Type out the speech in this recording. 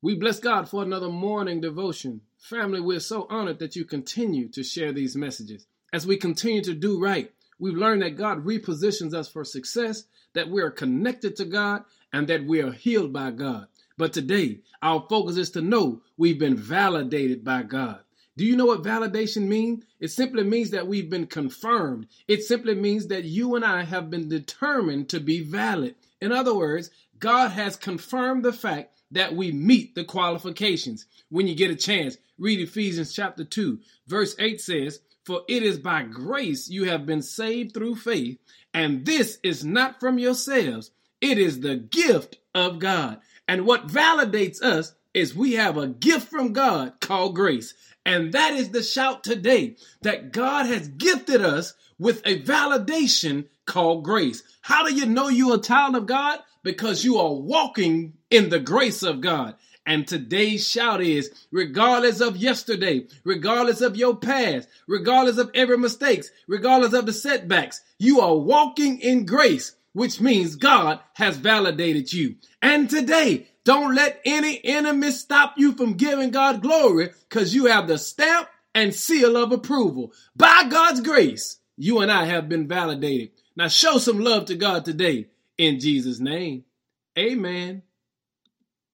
We bless God for another morning devotion. Family, we're so honored that you continue to share these messages. As we continue to do right, we've learned that God repositions us for success, that we are connected to God, and that we are healed by God. But today, our focus is to know we've been validated by God. Do you know what validation means? It simply means that we've been confirmed. It simply means that you and I have been determined to be valid. In other words, God has confirmed the fact that we meet the qualifications. When you get a chance, read Ephesians chapter 2, verse 8 says, For it is by grace you have been saved through faith, and this is not from yourselves, it is the gift of God. And what validates us is we have a gift from God called grace. And that is the shout today that God has gifted us with a validation called grace. How do you know you're a child of God? Because you are walking in the grace of God. And today's shout is regardless of yesterday, regardless of your past, regardless of every mistakes, regardless of the setbacks, you are walking in grace, which means God has validated you. And today, don't let any enemy stop you from giving God glory because you have the stamp and seal of approval. By God's grace, you and I have been validated. Now show some love to God today in Jesus' name. Amen.